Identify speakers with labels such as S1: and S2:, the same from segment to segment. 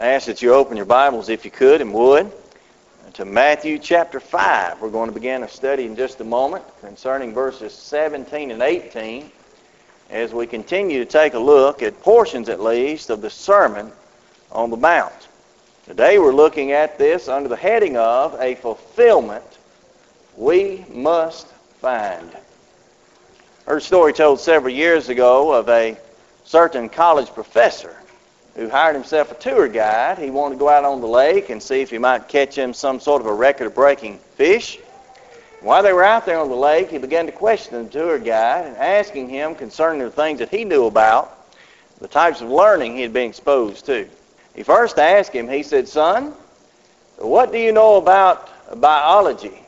S1: I ask that you open your Bibles, if you could and would, to Matthew chapter 5. We're going to begin a study in just a moment concerning verses 17 and 18 as we continue to take a look at portions, at least, of the Sermon on the Mount. Today we're looking at this under the heading of a fulfillment we must find. Heard a story told several years ago of a certain college professor who hired himself a tour guide. He wanted to go out on the lake and see if he might catch him some sort of a record-breaking fish. While they were out there on the lake, he began to question the tour guide and asking him concerning the things that he knew about, the types of learning he had been exposed to. He first asked him, he said, Son, what do you know about biology?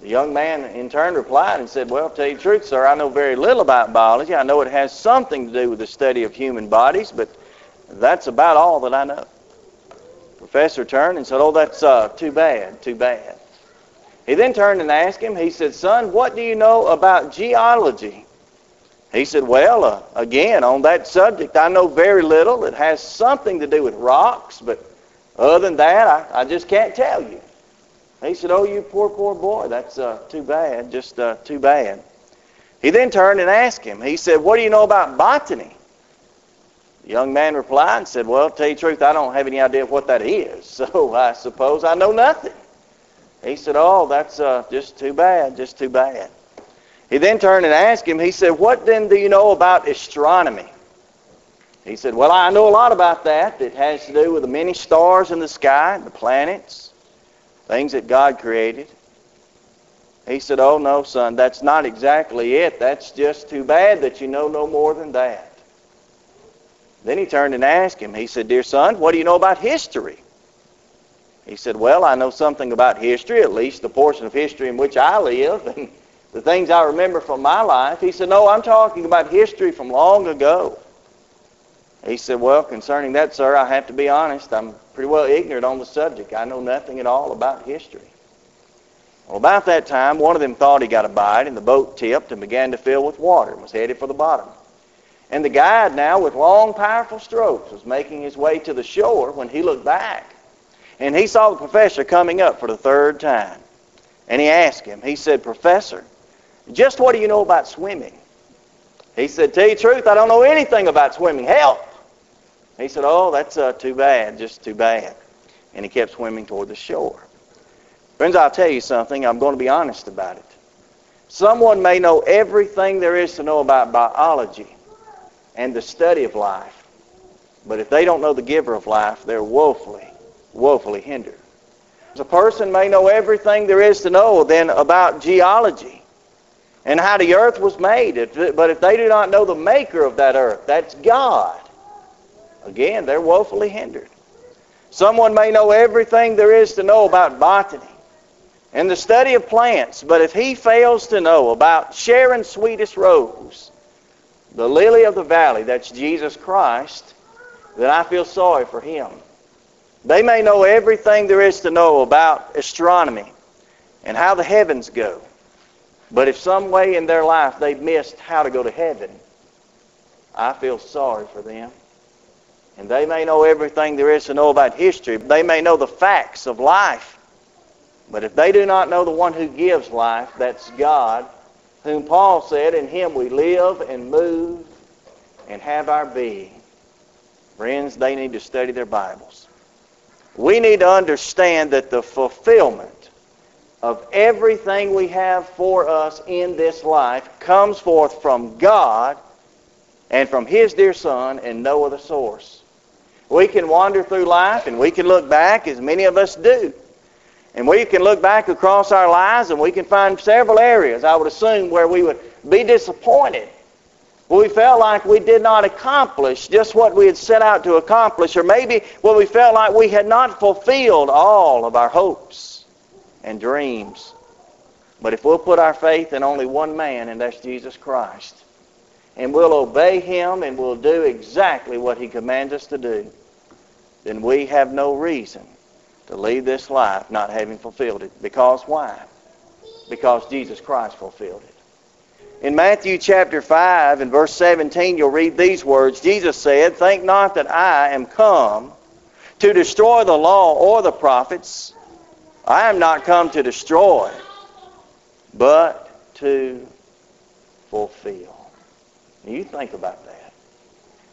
S1: The young man in turn replied and said, Well, to tell you the truth, sir, I know very little about biology. I know it has something to do with the study of human bodies, but that's about all that I know. Professor turned and said, Oh, that's uh, too bad, too bad. He then turned and asked him, he said, Son, what do you know about geology? He said, Well, uh, again, on that subject, I know very little. It has something to do with rocks, but other than that, I, I just can't tell you. He said, Oh, you poor, poor boy, that's uh, too bad, just uh, too bad. He then turned and asked him, He said, What do you know about botany? The young man replied and said, Well, to tell you the truth, I don't have any idea what that is, so I suppose I know nothing. He said, Oh, that's uh, just too bad, just too bad. He then turned and asked him, he said, What then do you know about astronomy? He said, Well, I know a lot about that. It has to do with the many stars in the sky, the planets, things that God created. He said, Oh, no, son, that's not exactly it. That's just too bad that you know no more than that. Then he turned and asked him, he said, Dear son, what do you know about history? He said, Well, I know something about history, at least the portion of history in which I live, and the things I remember from my life. He said, No, I'm talking about history from long ago. He said, Well, concerning that, sir, I have to be honest. I'm pretty well ignorant on the subject. I know nothing at all about history. Well, about that time, one of them thought he got a bite, and the boat tipped and began to fill with water and was headed for the bottom. And the guide now, with long, powerful strokes, was making his way to the shore when he looked back. And he saw the professor coming up for the third time. And he asked him, he said, Professor, just what do you know about swimming? He said, Tell you the truth, I don't know anything about swimming. Help! He said, Oh, that's uh, too bad, just too bad. And he kept swimming toward the shore. Friends, I'll tell you something. I'm going to be honest about it. Someone may know everything there is to know about biology and the study of life. But if they don't know the giver of life, they're woefully, woefully hindered. A person may know everything there is to know then about geology and how the earth was made. But if they do not know the maker of that earth, that's God, again, they're woefully hindered. Someone may know everything there is to know about botany and the study of plants, but if he fails to know about Sharon's sweetest rose the lily of the valley, that's Jesus Christ, then I feel sorry for him. They may know everything there is to know about astronomy and how the heavens go. But if some way in their life they've missed how to go to heaven, I feel sorry for them. And they may know everything there is to know about history. They may know the facts of life. But if they do not know the one who gives life, that's God, whom Paul said, In him we live and move and have our being. Friends, they need to study their Bibles. We need to understand that the fulfillment of everything we have for us in this life comes forth from God and from His dear Son and no other source. We can wander through life and we can look back, as many of us do, and we can look back across our lives and we can find several areas, I would assume, where we would be disappointed. We felt like we did not accomplish just what we had set out to accomplish, or maybe where we felt like we had not fulfilled all of our hopes and dreams. But if we'll put our faith in only one man, and that's Jesus Christ, and we'll obey him and we'll do exactly what he commands us to do, then we have no reason to leave this life not having fulfilled it. Because why? Because Jesus Christ fulfilled it. In Matthew chapter 5 and verse 17, you'll read these words. Jesus said, Think not that I am come to destroy the law or the prophets. I am not come to destroy, but to fulfill. You think about that.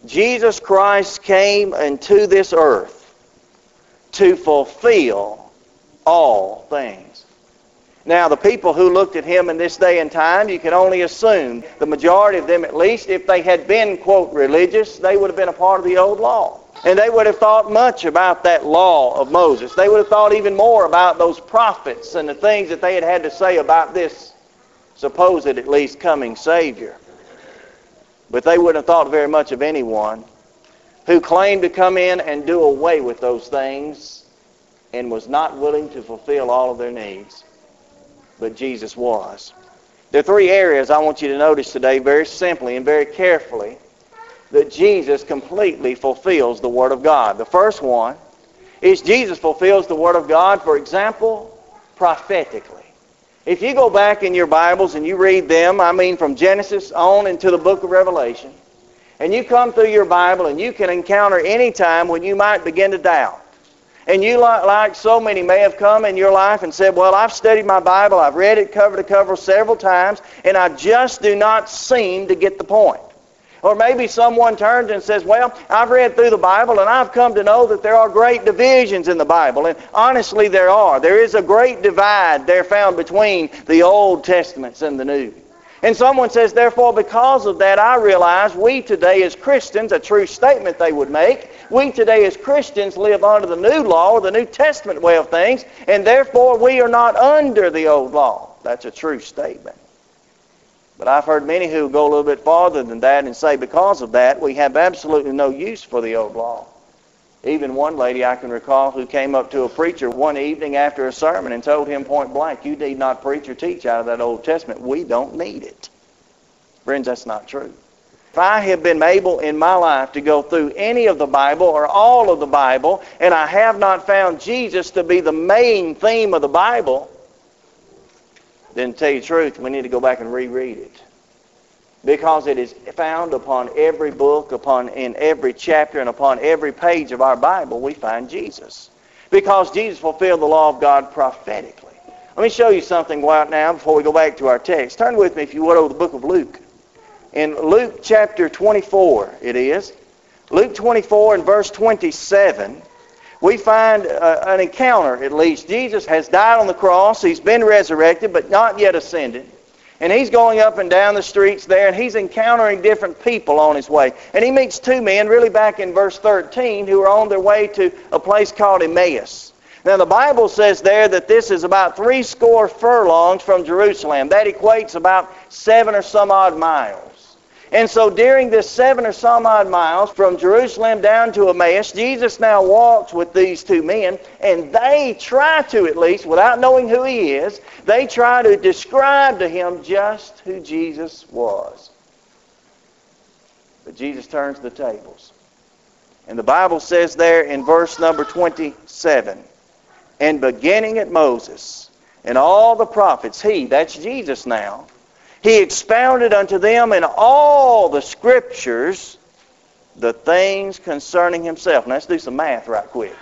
S1: Jesus Christ came into this earth to fulfill all things. Now, the people who looked at him in this day and time, you can only assume, the majority of them at least, if they had been, quote, religious, they would have been a part of the old law. And they would have thought much about that law of Moses. They would have thought even more about those prophets and the things that they had had to say about this supposed, at least, coming Savior. But they wouldn't have thought very much of anyone who claimed to come in and do away with those things and was not willing to fulfill all of their needs. But Jesus was. There are three areas I want you to notice today very simply and very carefully that Jesus completely fulfills the Word of God. The first one is Jesus fulfills the Word of God, for example, prophetically. If you go back in your Bibles and you read them, I mean from Genesis on into the book of Revelation, and you come through your Bible and you can encounter any time when you might begin to doubt. And you, like so many, may have come in your life and said, Well, I've studied my Bible, I've read it cover to cover several times, and I just do not seem to get the point. Or maybe someone turns and says, Well, I've read through the Bible and I've come to know that there are great divisions in the Bible. And honestly, there are. There is a great divide there found between the Old Testaments and the New. And someone says, therefore, because of that, I realize we today as Christians, a true statement they would make, we today as Christians live under the new law, the New Testament way of things, and therefore we are not under the old law. That's a true statement. But I've heard many who go a little bit farther than that and say because of that, we have absolutely no use for the old law. Even one lady I can recall who came up to a preacher one evening after a sermon and told him point blank, you need not preach or teach out of that Old Testament. We don't need it. Friends, that's not true. If I have been able in my life to go through any of the Bible or all of the Bible and I have not found Jesus to be the main theme of the Bible, then to tell you the truth, we need to go back and reread it because it is found upon every book, upon in every chapter, and upon every page of our Bible, we find Jesus. Because Jesus fulfilled the law of God prophetically. Let me show you something right now before we go back to our text. Turn with me, if you would, over the book of Luke. In Luke chapter 24, it is. Luke 24 and verse 27, we find uh, an encounter, at least. Jesus has died on the cross. He's been resurrected, but not yet ascended. And he's going up and down the streets there, and he's encountering different people on his way. And he meets two men, really back in verse 13, who are on their way to a place called Emmaus. Now, the Bible says there that this is about three score furlongs from Jerusalem. That equates about seven or some odd miles. And so during this seven or some odd miles from Jerusalem down to Emmaus, Jesus now walks with these two men, and they try to, at least, without knowing who he is, they try to describe to him just who Jesus was. But Jesus turns the tables. And the Bible says there in verse number 27, and beginning at Moses and all the prophets, he, that's Jesus now, he expounded unto them in all the scriptures the things concerning himself. Now let's do some math right quick.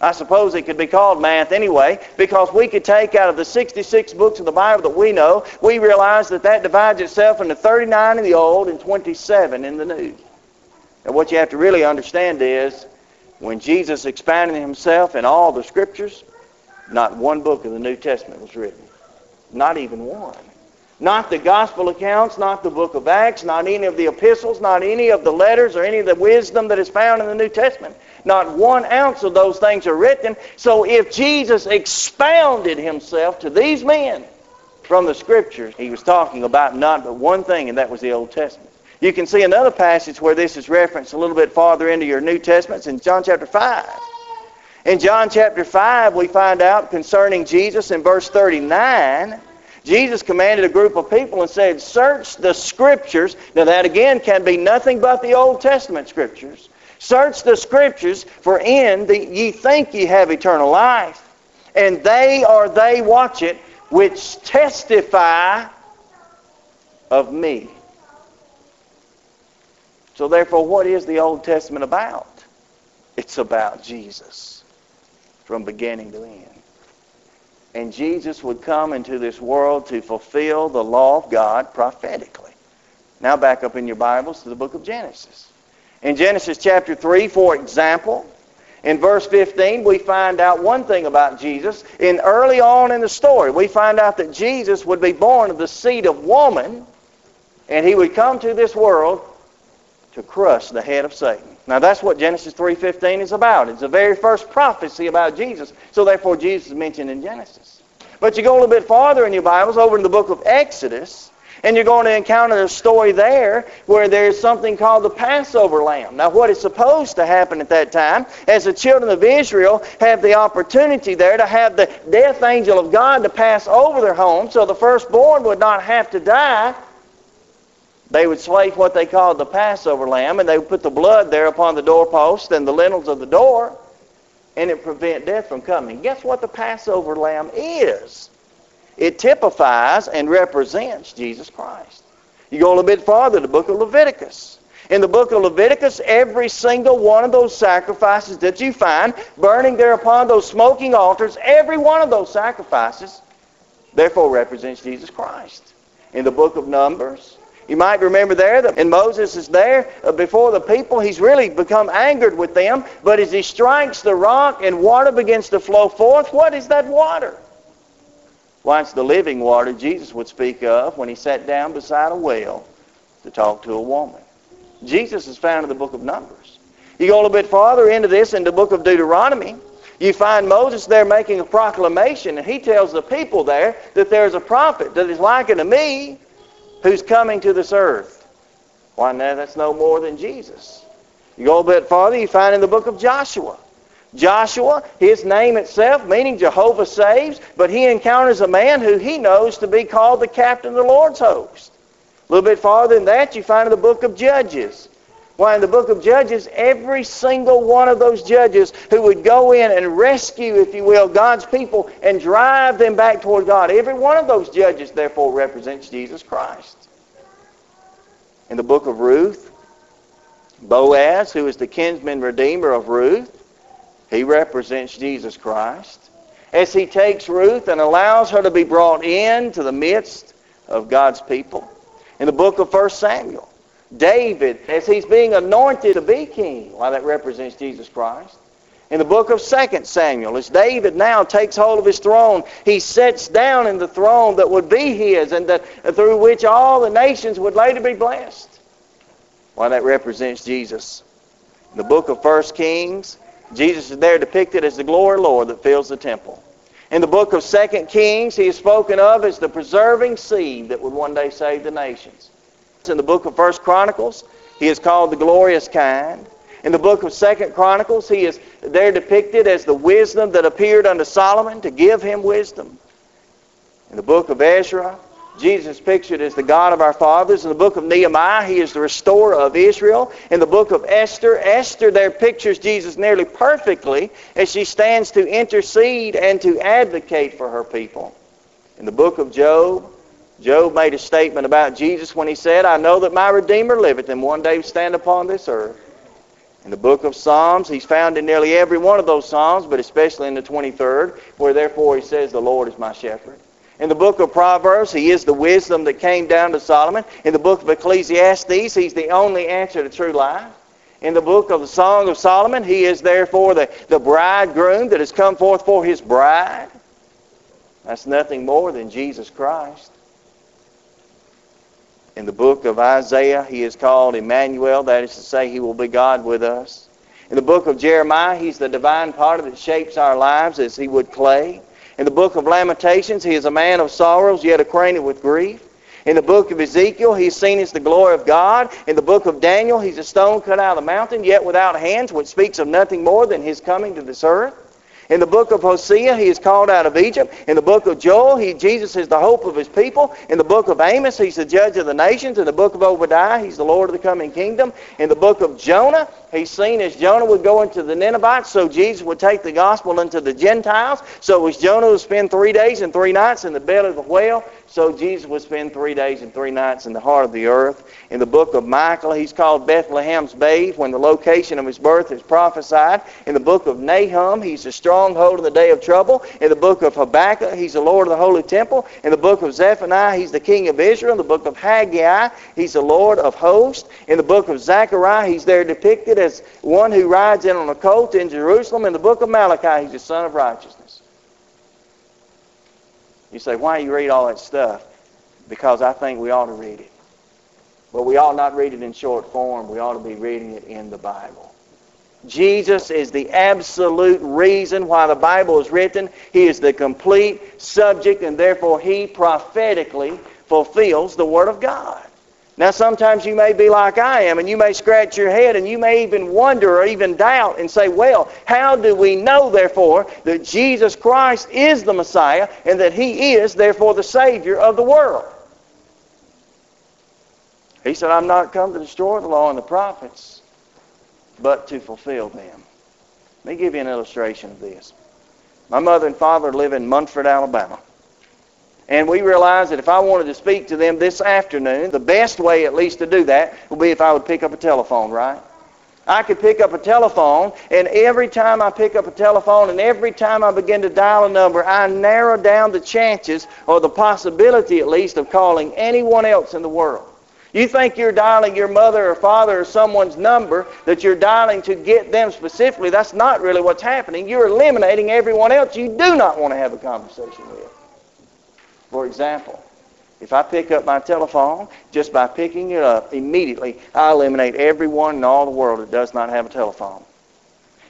S1: I suppose it could be called math anyway, because we could take out of the 66 books of the Bible that we know, we realize that that divides itself into 39 in the Old and 27 in the New. And what you have to really understand is, when Jesus expanded himself in all the Scriptures, not one book of the New Testament was written. Not even one. Not the gospel accounts, not the book of Acts, not any of the epistles, not any of the letters or any of the wisdom that is found in the New Testament. Not one ounce of those things are written. So if Jesus expounded himself to these men from the Scriptures, he was talking about not but one thing, and that was the Old Testament. You can see another passage where this is referenced a little bit farther into your New Testaments in John chapter 5. In John chapter 5, we find out concerning Jesus in verse 39 Jesus commanded a group of people and said, Search the Scriptures. Now, that again can be nothing but the Old Testament Scriptures. Search the Scriptures, for in the, ye think ye have eternal life. And they are they, watch it, which testify of me. So, therefore, what is the Old Testament about? It's about Jesus from beginning to end. And Jesus would come into this world to fulfill the law of God prophetically. Now back up in your Bibles to the book of Genesis. In Genesis chapter 3, for example, in verse 15, we find out one thing about Jesus. In early on in the story, we find out that Jesus would be born of the seed of woman, and he would come to this world to crush the head of Satan. Now that's what Genesis 3.15 is about. It's the very first prophecy about Jesus. So therefore Jesus is mentioned in Genesis. But you go a little bit farther in your Bibles, over in the book of Exodus, and you're going to encounter a story there where there's something called the Passover lamb. Now, what is supposed to happen at that time, as the children of Israel have the opportunity there to have the death angel of God to pass over their home so the firstborn would not have to die, they would slay what they called the Passover lamb, and they would put the blood there upon the doorpost and the lintels of the door, and it prevent death from coming. Guess what the Passover lamb is? It typifies and represents Jesus Christ. You go a little bit farther, the book of Leviticus. In the book of Leviticus, every single one of those sacrifices that you find burning there upon those smoking altars, every one of those sacrifices, therefore represents Jesus Christ. In the book of Numbers, you might remember there that and Moses is there uh, before the people. He's really become angered with them. But as he strikes the rock and water begins to flow forth, what is that water? Why, it's the living water Jesus would speak of when he sat down beside a well to talk to a woman. Jesus is found in the book of Numbers. You go a little bit farther into this, in the book of Deuteronomy, you find Moses there making a proclamation, and he tells the people there that there's a prophet that is like unto me who's coming to this earth. Why, now that's no more than Jesus. You go a bit farther, you find in the book of Joshua Joshua, his name itself, meaning Jehovah saves, but he encounters a man who he knows to be called the captain of the Lord's host. A little bit farther than that, you find in the book of Judges. Why, in the book of Judges, every single one of those judges who would go in and rescue, if you will, God's people and drive them back toward God, every one of those judges, therefore, represents Jesus Christ. In the book of Ruth, Boaz, who is the kinsman redeemer of Ruth, he represents Jesus Christ. As he takes Ruth and allows her to be brought into the midst of God's people. In the book of 1 Samuel, David, as he's being anointed to be king, why that represents Jesus Christ. In the book of 2 Samuel, as David now takes hold of his throne, he sits down in the throne that would be his and that, through which all the nations would later be blessed. Why that represents Jesus. In the book of 1 Kings, Jesus is there depicted as the glory Lord that fills the temple. In the book of 2 Kings, he is spoken of as the preserving seed that would one day save the nations. In the book of First Chronicles, he is called the glorious kind. In the book of Second Chronicles, he is there depicted as the wisdom that appeared unto Solomon to give him wisdom. In the book of Ezra, Jesus pictured as the God of our fathers. In the book of Nehemiah, he is the restorer of Israel. In the book of Esther, Esther there pictures Jesus nearly perfectly as she stands to intercede and to advocate for her people. In the book of Job, Job made a statement about Jesus when he said, I know that my Redeemer liveth and one day stand upon this earth. In the book of Psalms, he's found in nearly every one of those Psalms, but especially in the 23rd, where therefore he says, The Lord is my shepherd. In the book of Proverbs, he is the wisdom that came down to Solomon. In the book of Ecclesiastes, he's the only answer to true life. In the book of the Song of Solomon, he is therefore the, the bridegroom that has come forth for his bride. That's nothing more than Jesus Christ. In the book of Isaiah, he is called Emmanuel, that is to say, he will be God with us. In the book of Jeremiah, he's the divine potter that shapes our lives as he would clay. In the book of Lamentations, he is a man of sorrows, yet acquainted with grief. In the book of Ezekiel, he's seen as the glory of God. In the book of Daniel, he's a stone cut out of the mountain, yet without hands, which speaks of nothing more than his coming to this earth. In the book of Hosea, he is called out of Egypt. In the book of Joel, he, Jesus is the hope of his people. In the book of Amos, he's the judge of the nations. In the book of Obadiah, he's the Lord of the coming kingdom. In the book of Jonah, He's seen as Jonah would go into the Ninevites, so Jesus would take the gospel into the Gentiles. So as Jonah would spend three days and three nights in the belly of the whale, so Jesus would spend three days and three nights in the heart of the earth. In the book of Micah, he's called Bethlehem's babe when the location of his birth is prophesied. In the book of Nahum, he's a stronghold in the day of trouble. In the book of Habakkuk, he's the Lord of the holy temple. In the book of Zephaniah, he's the king of Israel. In the book of Haggai, he's the Lord of hosts. In the book of Zechariah, he's there depicted as one who rides in on a colt in Jerusalem. In the book of Malachi, he's the son of righteousness. You say, why you read all that stuff? Because I think we ought to read it. But we ought not read it in short form. We ought to be reading it in the Bible. Jesus is the absolute reason why the Bible is written. He is the complete subject, and therefore he prophetically fulfills the Word of God. Now, sometimes you may be like I am, and you may scratch your head, and you may even wonder or even doubt and say, well, how do we know, therefore, that Jesus Christ is the Messiah and that he is, therefore, the Savior of the world? He said, I'm not come to destroy the law and the prophets, but to fulfill them. Let me give you an illustration of this. My mother and father live in Munford, Alabama. And we realized that if I wanted to speak to them this afternoon, the best way at least to do that would be if I would pick up a telephone, right? I could pick up a telephone, and every time I pick up a telephone and every time I begin to dial a number, I narrow down the chances or the possibility at least of calling anyone else in the world. You think you're dialing your mother or father or someone's number that you're dialing to get them specifically. That's not really what's happening. You're eliminating everyone else you do not want to have a conversation with. For example, if I pick up my telephone, just by picking it up, immediately I eliminate everyone in all the world that does not have a telephone.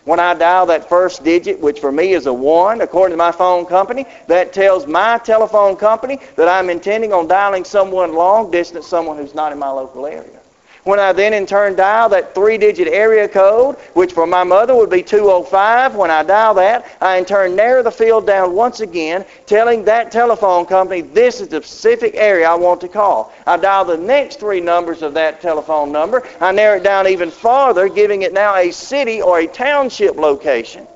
S1: When I dial that first digit, which for me is a 1, according to my phone company, that tells my telephone company that I'm intending on dialing someone long distance, someone who's not in my local area. When I then in turn dial that three-digit area code, which for my mother would be 205, when I dial that, I in turn narrow the field down once again, telling that telephone company this is the specific area I want to call. I dial the next three numbers of that telephone number. I narrow it down even farther, giving it now a city or a township location.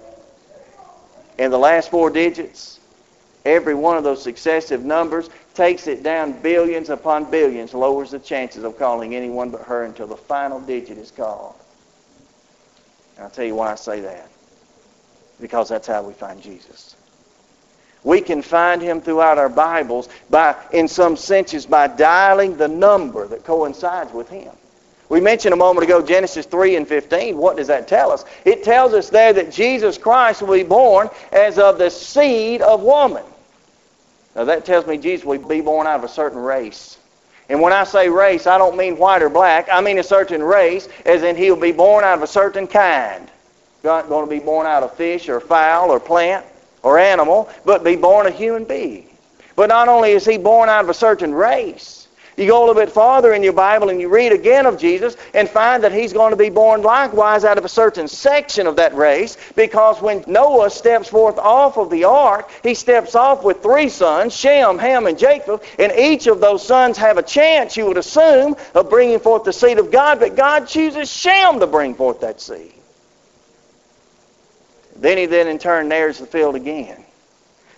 S1: And the last four digits, every one of those successive numbers takes it down billions upon billions, lowers the chances of calling anyone but her until the final digit is called. And I'll tell you why I say that. Because that's how we find Jesus. We can find him throughout our Bibles by, in some senses, by dialing the number that coincides with him. We mentioned a moment ago Genesis 3 and 15. What does that tell us? It tells us there that Jesus Christ will be born as of the seed of woman. Now that tells me Jesus will be born out of a certain race. And when I say race, I don't mean white or black. I mean a certain race, as in he'll be born out of a certain kind. Not going to be born out of fish or fowl or plant or animal, but be born a human being. But not only is he born out of a certain race, you go a little bit farther in your Bible and you read again of Jesus and find that he's going to be born likewise out of a certain section of that race because when Noah steps forth off of the ark, he steps off with three sons, Shem, Ham, and Japheth, and each of those sons have a chance, you would assume, of bringing forth the seed of God, but God chooses Shem to bring forth that seed. Then he then in turn narrows the field again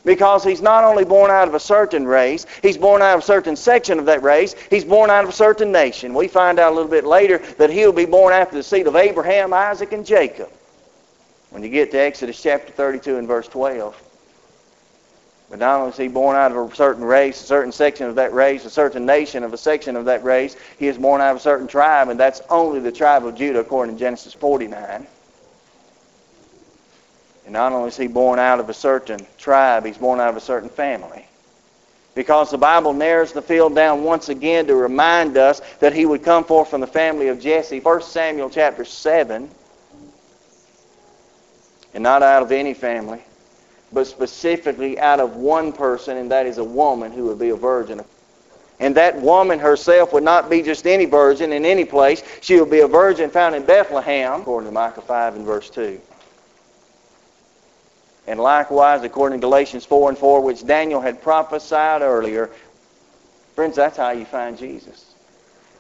S1: because he's not only born out of a certain race, he's born out of a certain section of that race, he's born out of a certain nation. We find out a little bit later that he'll be born after the seed of Abraham, Isaac, and Jacob. When you get to Exodus chapter 32 and verse 12. But not only is he born out of a certain race, a certain section of that race, a certain nation of a section of that race, he is born out of a certain tribe, and that's only the tribe of Judah according to Genesis 49. And not only is he born out of a certain tribe, he's born out of a certain family. Because the Bible narrows the field down once again to remind us that he would come forth from the family of Jesse. 1 Samuel chapter 7. And not out of any family, but specifically out of one person, and that is a woman who would be a virgin. And that woman herself would not be just any virgin in any place. She would be a virgin found in Bethlehem, according to Micah 5 and verse 2. And likewise, according to Galatians 4 and 4, which Daniel had prophesied earlier, friends, that's how you find Jesus.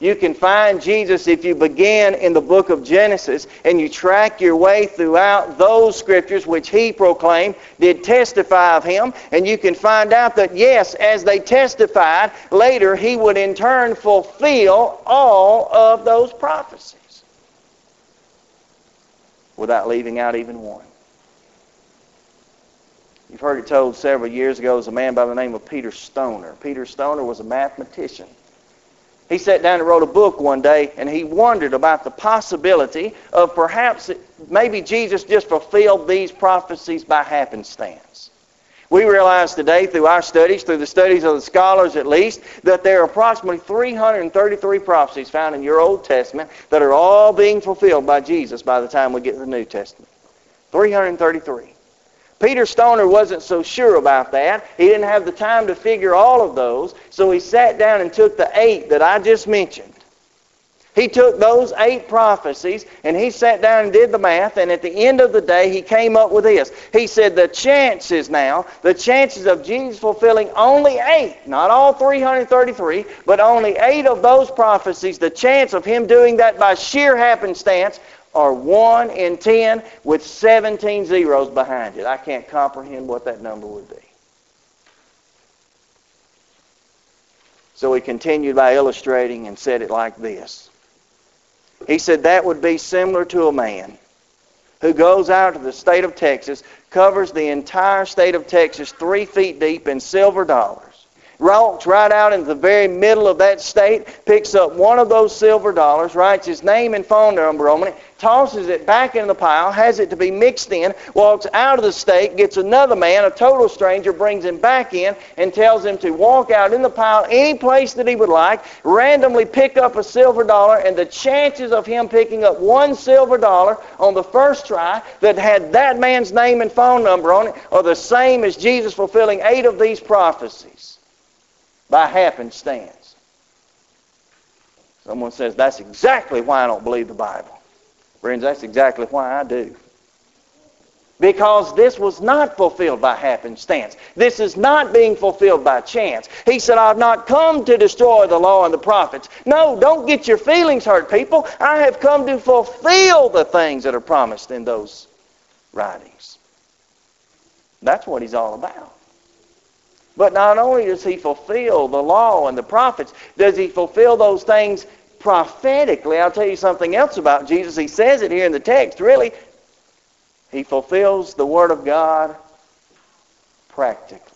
S1: You can find Jesus if you begin in the book of Genesis and you track your way throughout those scriptures which he proclaimed did testify of him. And you can find out that, yes, as they testified, later he would in turn fulfill all of those prophecies without leaving out even one. You've heard it told several years ago as a man by the name of Peter Stoner. Peter Stoner was a mathematician. He sat down and wrote a book one day, and he wondered about the possibility of perhaps maybe Jesus just fulfilled these prophecies by happenstance. We realize today through our studies, through the studies of the scholars at least, that there are approximately 333 prophecies found in your Old Testament that are all being fulfilled by Jesus by the time we get to the New Testament. 333. Peter Stoner wasn't so sure about that. He didn't have the time to figure all of those, so he sat down and took the eight that I just mentioned. He took those eight prophecies and he sat down and did the math, and at the end of the day, he came up with this. He said, The chances now, the chances of Jesus fulfilling only eight, not all 333, but only eight of those prophecies, the chance of him doing that by sheer happenstance or 1 in 10 with 17 zeros behind it. I can't comprehend what that number would be. So he continued by illustrating and said it like this. He said that would be similar to a man who goes out to the state of Texas, covers the entire state of Texas three feet deep in silver dollars walks right out into the very middle of that state, picks up one of those silver dollars, writes his name and phone number on it, tosses it back in the pile, has it to be mixed in, walks out of the state, gets another man, a total stranger, brings him back in, and tells him to walk out in the pile any place that he would like, randomly pick up a silver dollar, and the chances of him picking up one silver dollar on the first try that had that man's name and phone number on it are the same as Jesus fulfilling eight of these prophecies by happenstance. Someone says, that's exactly why I don't believe the Bible. Friends, that's exactly why I do. Because this was not fulfilled by happenstance. This is not being fulfilled by chance. He said, I've not come to destroy the law and the prophets. No, don't get your feelings hurt, people. I have come to fulfill the things that are promised in those writings. That's what he's all about. But not only does he fulfill the law and the prophets, does he fulfill those things prophetically. I'll tell you something else about Jesus. He says it here in the text, really. He fulfills the Word of God practically.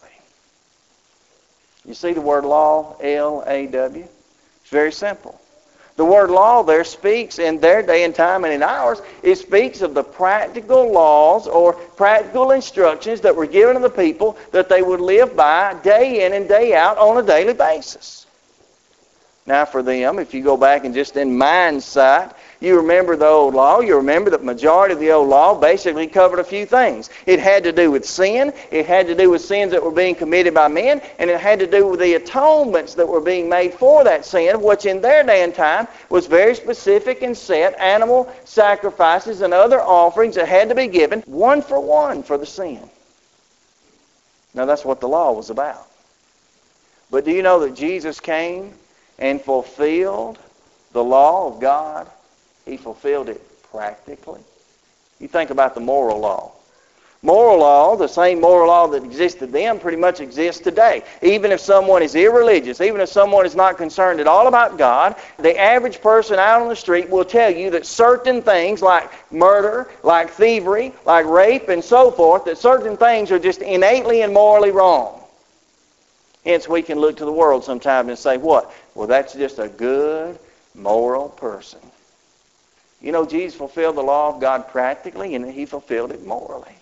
S1: You see the word law, L-A-W? It's very simple. The word law there speaks in their day and time and in ours, it speaks of the practical laws or practical instructions that were given to the people that they would live by day in and day out on a daily basis. Now, for them, if you go back and just in mind sight, you remember the old law. You remember that majority of the old law basically covered a few things. It had to do with sin. It had to do with sins that were being committed by men. And it had to do with the atonements that were being made for that sin, which in their day and time was very specific and set. Animal sacrifices and other offerings that had to be given one for one for the sin. Now, that's what the law was about. But do you know that Jesus came and fulfilled the law of God, he fulfilled it practically. You think about the moral law. Moral law, the same moral law that existed then, pretty much exists today. Even if someone is irreligious, even if someone is not concerned at all about God, the average person out on the street will tell you that certain things like murder, like thievery, like rape, and so forth, that certain things are just innately and morally wrong. Hence, we can look to the world sometimes and say, what? Well, that's just a good, moral person. You know, Jesus fulfilled the law of God practically, and he fulfilled it morally.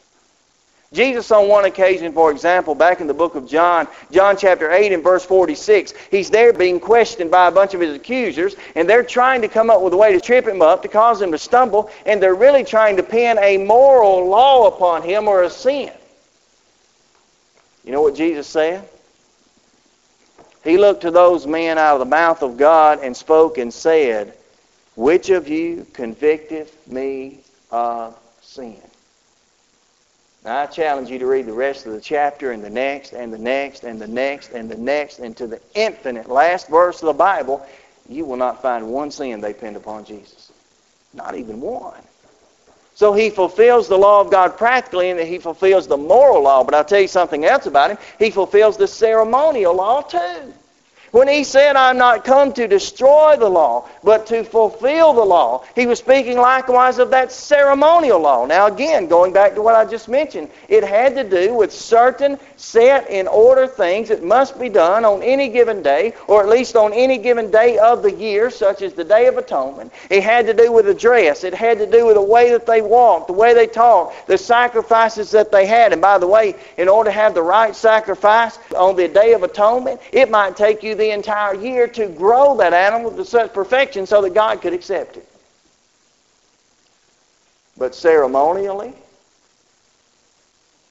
S1: Jesus, on one occasion, for example, back in the book of John, John chapter 8 and verse 46, he's there being questioned by a bunch of his accusers, and they're trying to come up with a way to trip him up, to cause him to stumble, and they're really trying to pin a moral law upon him or a sin. You know what Jesus said? He looked to those men out of the mouth of God and spoke and said, Which of you convicteth me of sin? Now I challenge you to read the rest of the chapter and the next and the next and the next and the next and to the infinite last verse of the Bible, you will not find one sin they pinned upon Jesus. Not even one. So he fulfills the law of God practically and he fulfills the moral law. But I'll tell you something else about him. He fulfills the ceremonial law too. When he said, I'm not come to destroy the law, but to fulfill the law, he was speaking likewise of that ceremonial law. Now, again, going back to what I just mentioned, it had to do with certain set in order things that must be done on any given day, or at least on any given day of the year, such as the Day of Atonement. It had to do with the dress. It had to do with the way that they walked, the way they talked, the sacrifices that they had. And by the way, in order to have the right sacrifice on the Day of Atonement, it might take you the the entire year to grow that animal to such perfection so that God could accept it. But ceremonially,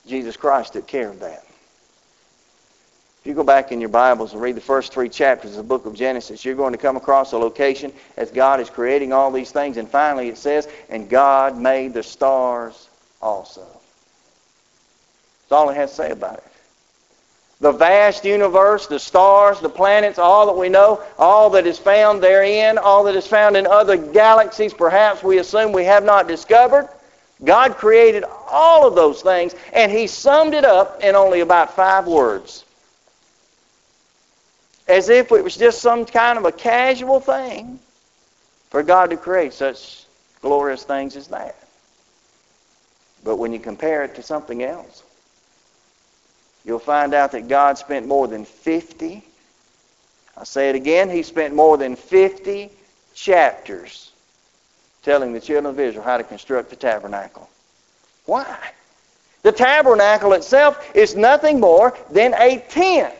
S1: Jesus Christ took care of that. If you go back in your Bibles and read the first three chapters of the book of Genesis, you're going to come across a location as God is creating all these things. And finally it says, and God made the stars also. That's all it has to say about it the vast universe, the stars, the planets, all that we know, all that is found therein, all that is found in other galaxies, perhaps we assume we have not discovered. God created all of those things, and He summed it up in only about five words. As if it was just some kind of a casual thing for God to create such glorious things as that. But when you compare it to something else, you'll find out that God spent more than 50, I say it again, he spent more than 50 chapters telling the children of Israel how to construct the tabernacle. Why? The tabernacle itself is nothing more than a tent.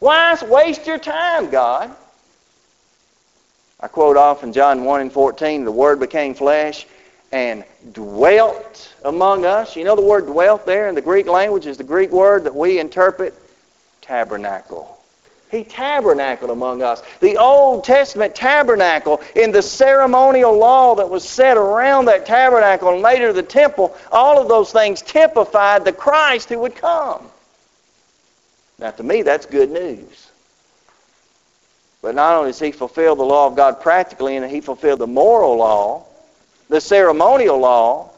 S1: Why waste your time, God? I quote often John 1 and 14, the Word became flesh and dwelt among us. You know the word dwelt there in the Greek language is the Greek word that we interpret tabernacle. He tabernacled among us. The Old Testament tabernacle, in the ceremonial law that was set around that tabernacle and later the temple, all of those things typified the Christ who would come. Now, to me, that's good news. But not only does he fulfill the law of God practically, and he fulfilled the moral law, the ceremonial law,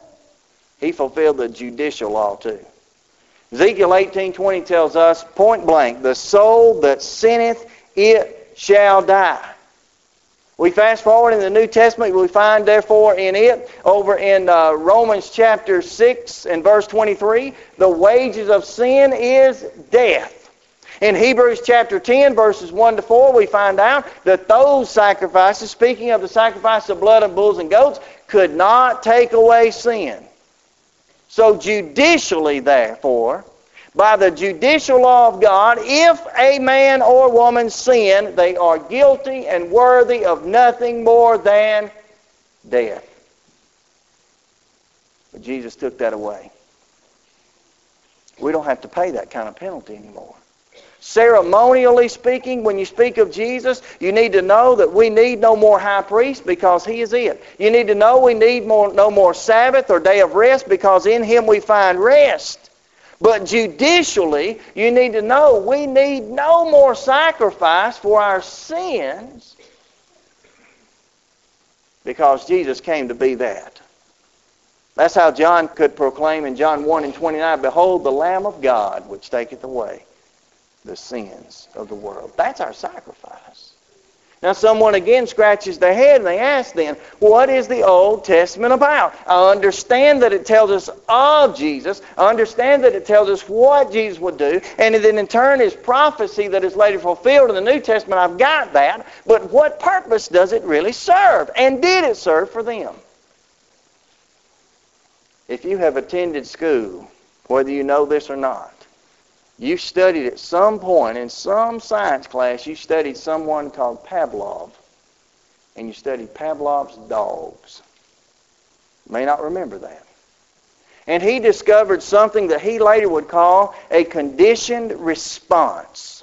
S1: he fulfilled the judicial law too. Ezekiel 18:20 tells us point blank, the soul that sinneth it shall die. We fast forward in the New Testament, we find therefore in it, over in uh, Romans chapter 6 and verse 23, the wages of sin is death. In Hebrews chapter 10, verses 1 to 4, we find out that those sacrifices, speaking of the sacrifice of blood of bulls and goats, could not take away sin. So judicially, therefore, by the judicial law of God, if a man or woman sin, they are guilty and worthy of nothing more than death. But Jesus took that away. We don't have to pay that kind of penalty anymore. Ceremonially speaking, when you speak of Jesus, you need to know that we need no more high priest because he is it. You need to know we need more, no more Sabbath or day of rest because in him we find rest. But judicially, you need to know we need no more sacrifice for our sins because Jesus came to be that. That's how John could proclaim in John 1 and 29, Behold the Lamb of God which taketh away the sins of the world. That's our sacrifice. Now, someone again scratches their head and they ask then, what is the Old Testament about? I understand that it tells us of Jesus. I understand that it tells us what Jesus would do. And then in turn is prophecy that is later fulfilled in the New Testament. I've got that. But what purpose does it really serve? And did it serve for them? If you have attended school, whether you know this or not, you studied at some point in some science class, you studied someone called Pavlov. And you studied Pavlov's dogs. You may not remember that. And he discovered something that he later would call a conditioned response.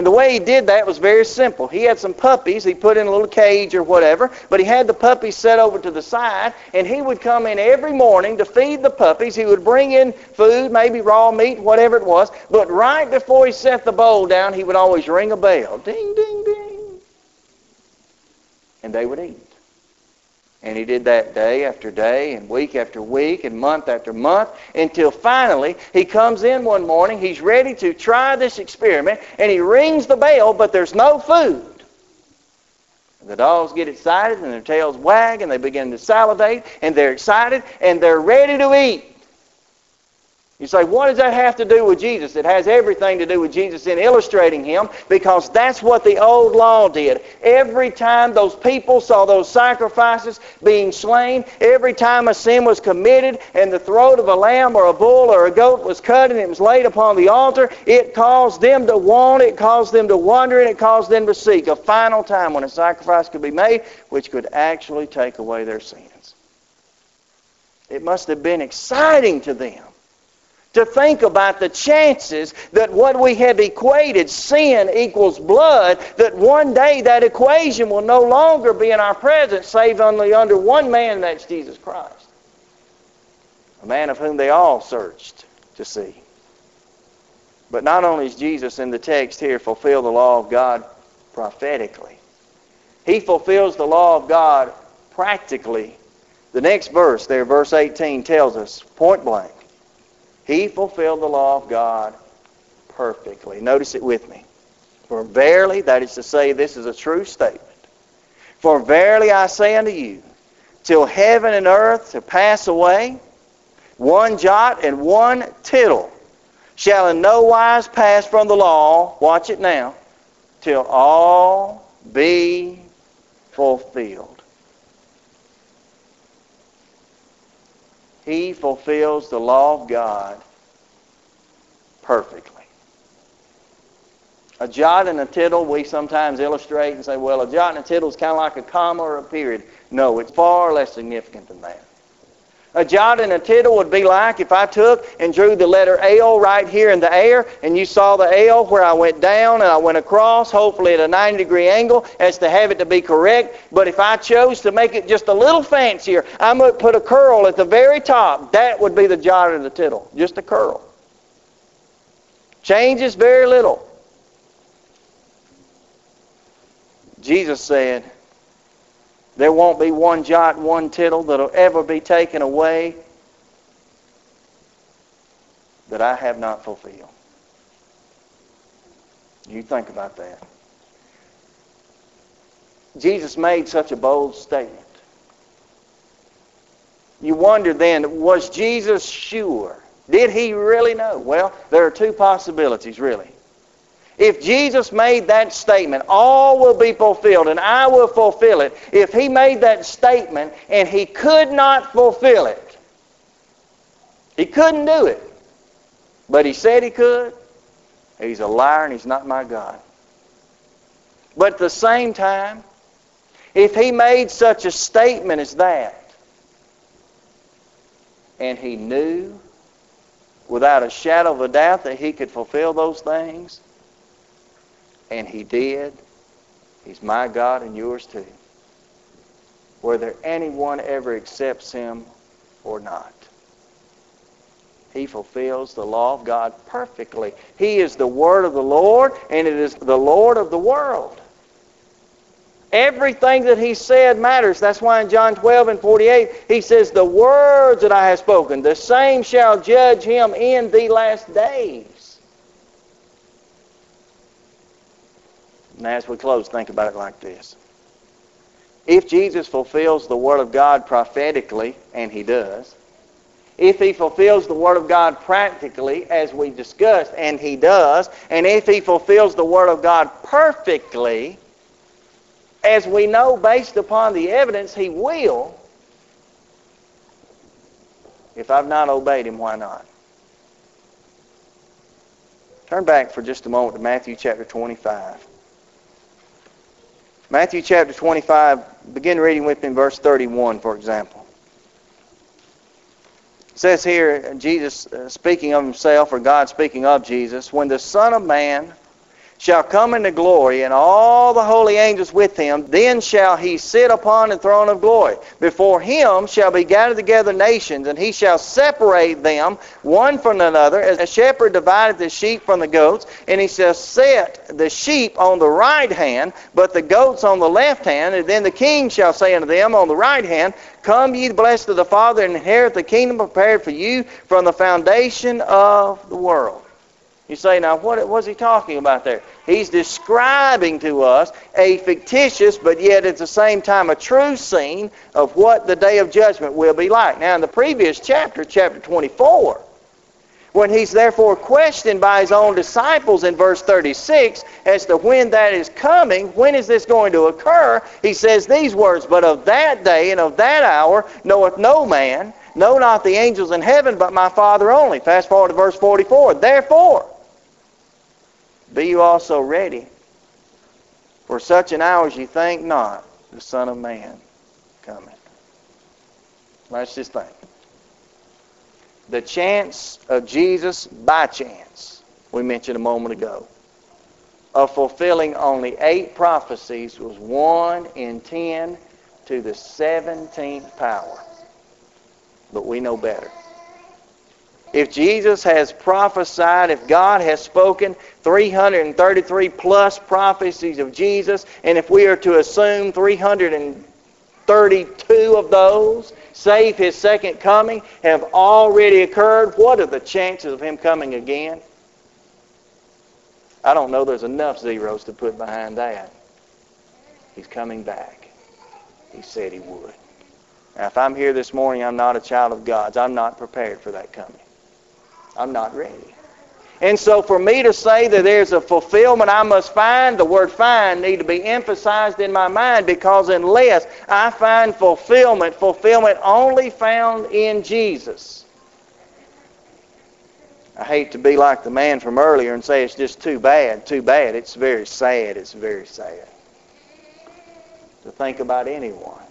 S1: And the way he did that was very simple. He had some puppies he put in a little cage or whatever, but he had the puppies set over to the side, and he would come in every morning to feed the puppies. He would bring in food, maybe raw meat, whatever it was, but right before he set the bowl down, he would always ring a bell. Ding, ding, ding. and they would eat. And he did that day after day and week after week and month after month until finally he comes in one morning. He's ready to try this experiment and he rings the bell, but there's no food. The dogs get excited and their tails wag and they begin to salivate and they're excited and they're ready to eat. You say, what does that have to do with Jesus? It has everything to do with Jesus in illustrating him because that's what the old law did. Every time those people saw those sacrifices being slain, every time a sin was committed and the throat of a lamb or a bull or a goat was cut and it was laid upon the altar, it caused them to want, it caused them to wonder, and it caused them to seek a final time when a sacrifice could be made which could actually take away their sins. It must have been exciting to them to think about the chances that what we have equated, sin equals blood, that one day that equation will no longer be in our presence, save only under one man, and that's Jesus Christ. A man of whom they all searched to see. But not only is Jesus in the text here fulfill the law of God prophetically, he fulfills the law of God practically. The next verse there, verse 18, tells us point blank he fulfilled the law of God perfectly. Notice it with me. For verily, that is to say, this is a true statement. For verily I say unto you, till heaven and earth shall pass away, one jot and one tittle shall in no wise pass from the law, watch it now, till all be fulfilled. He fulfills the law of God perfectly. A jot and a tittle, we sometimes illustrate and say, well, a jot and a tittle is kind of like a comma or a period. No, it's far less significant than that. A jot and a tittle would be like if I took and drew the letter L right here in the air, and you saw the L where I went down and I went across, hopefully at a 90 degree angle, as to have it to be correct. But if I chose to make it just a little fancier, I might put a curl at the very top. That would be the jot and the tittle, just a curl. Changes very little. Jesus said, there won't be one jot, one tittle that'll ever be taken away that I have not fulfilled. You think about that. Jesus made such a bold statement. You wonder then, was Jesus sure? Did he really know? Well, there are two possibilities, really. If Jesus made that statement, all will be fulfilled and I will fulfill it. If he made that statement and he could not fulfill it, he couldn't do it, but he said he could, he's a liar and he's not my God. But at the same time, if he made such a statement as that, and he knew without a shadow of a doubt that he could fulfill those things, and he did. He's my God and yours too. Whether anyone ever accepts him or not. He fulfills the law of God perfectly. He is the word of the Lord, and it is the Lord of the world. Everything that he said matters. That's why in John 12 and 48, he says, The words that I have spoken, the same shall judge him in the last days. And as we close, think about it like this. If Jesus fulfills the Word of God prophetically, and he does, if he fulfills the Word of God practically, as we discussed, and he does, and if he fulfills the Word of God perfectly, as we know based upon the evidence he will, if I've not obeyed him, why not? Turn back for just a moment to Matthew chapter 25. Matthew chapter 25, begin reading with me verse 31, for example. It says here, Jesus uh, speaking of himself, or God speaking of Jesus, when the Son of Man shall come into glory, and all the holy angels with him. Then shall he sit upon the throne of glory. Before him shall be gathered together nations, and he shall separate them one from another, as a shepherd divideth the sheep from the goats. And he shall set the sheep on the right hand, but the goats on the left hand. And then the king shall say unto them on the right hand, Come ye blessed of the Father, and inherit the kingdom prepared for you from the foundation of the world. You say, now what was he talking about there? He's describing to us a fictitious, but yet at the same time a true scene of what the day of judgment will be like. Now, in the previous chapter, chapter 24, when he's therefore questioned by his own disciples in verse 36 as to when that is coming, when is this going to occur, he says these words, But of that day and of that hour knoweth no man, no not the angels in heaven, but my Father only. Fast forward to verse 44. Therefore, be you also ready, for such an hour as you think not, the Son of Man cometh. Let's just think. The chance of Jesus, by chance, we mentioned a moment ago, of fulfilling only eight prophecies was one in ten to the 17th power. But we know better. If Jesus has prophesied, if God has spoken 333 plus prophecies of Jesus, and if we are to assume 332 of those, save his second coming, have already occurred, what are the chances of him coming again? I don't know there's enough zeros to put behind that. He's coming back. He said he would. Now, if I'm here this morning, I'm not a child of God's. I'm not prepared for that coming. I'm not ready. And so for me to say that there's a fulfillment I must find, the word find need to be emphasized in my mind because unless I find fulfillment, fulfillment only found in Jesus. I hate to be like the man from earlier and say it's just too bad, too bad. It's very sad. It's very sad to think about anyone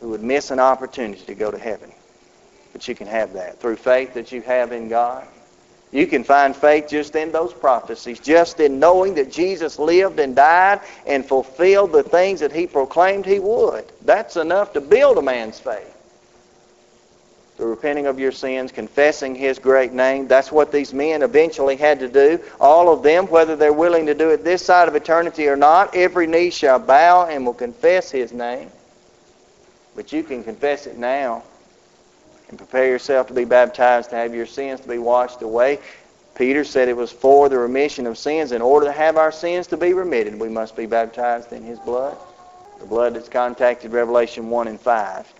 S1: who would miss an opportunity to go to heaven. But you can have that through faith that you have in God. You can find faith just in those prophecies, just in knowing that Jesus lived and died and fulfilled the things that he proclaimed he would. That's enough to build a man's faith. The repenting of your sins, confessing his great name. That's what these men eventually had to do. All of them, whether they're willing to do it this side of eternity or not, every knee shall bow and will confess his name. But you can confess it now and prepare yourself to be baptized to have your sins to be washed away. Peter said it was for the remission of sins. In order to have our sins to be remitted, we must be baptized in his blood. The blood that's contacted Revelation 1 and 5.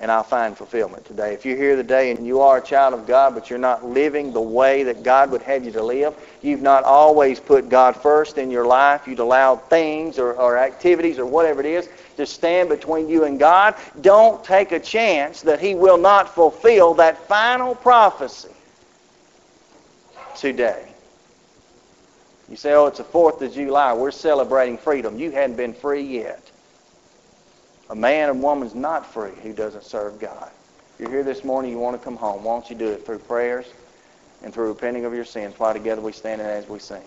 S1: And I'll find fulfillment today. If you're here today and you are a child of God, but you're not living the way that God would have you to live, you've not always put God first in your life, you've allowed things or, or activities or whatever it is to stand between you and God, don't take a chance that he will not fulfill that final prophecy today. You say, oh, it's the 4th of July. We're celebrating freedom. You hadn't been free yet. A man and woman's not free who doesn't serve God. You're here this morning, you want to come home. Why don't you do it through prayers and through repenting of your sins? Why together we stand and as we sing.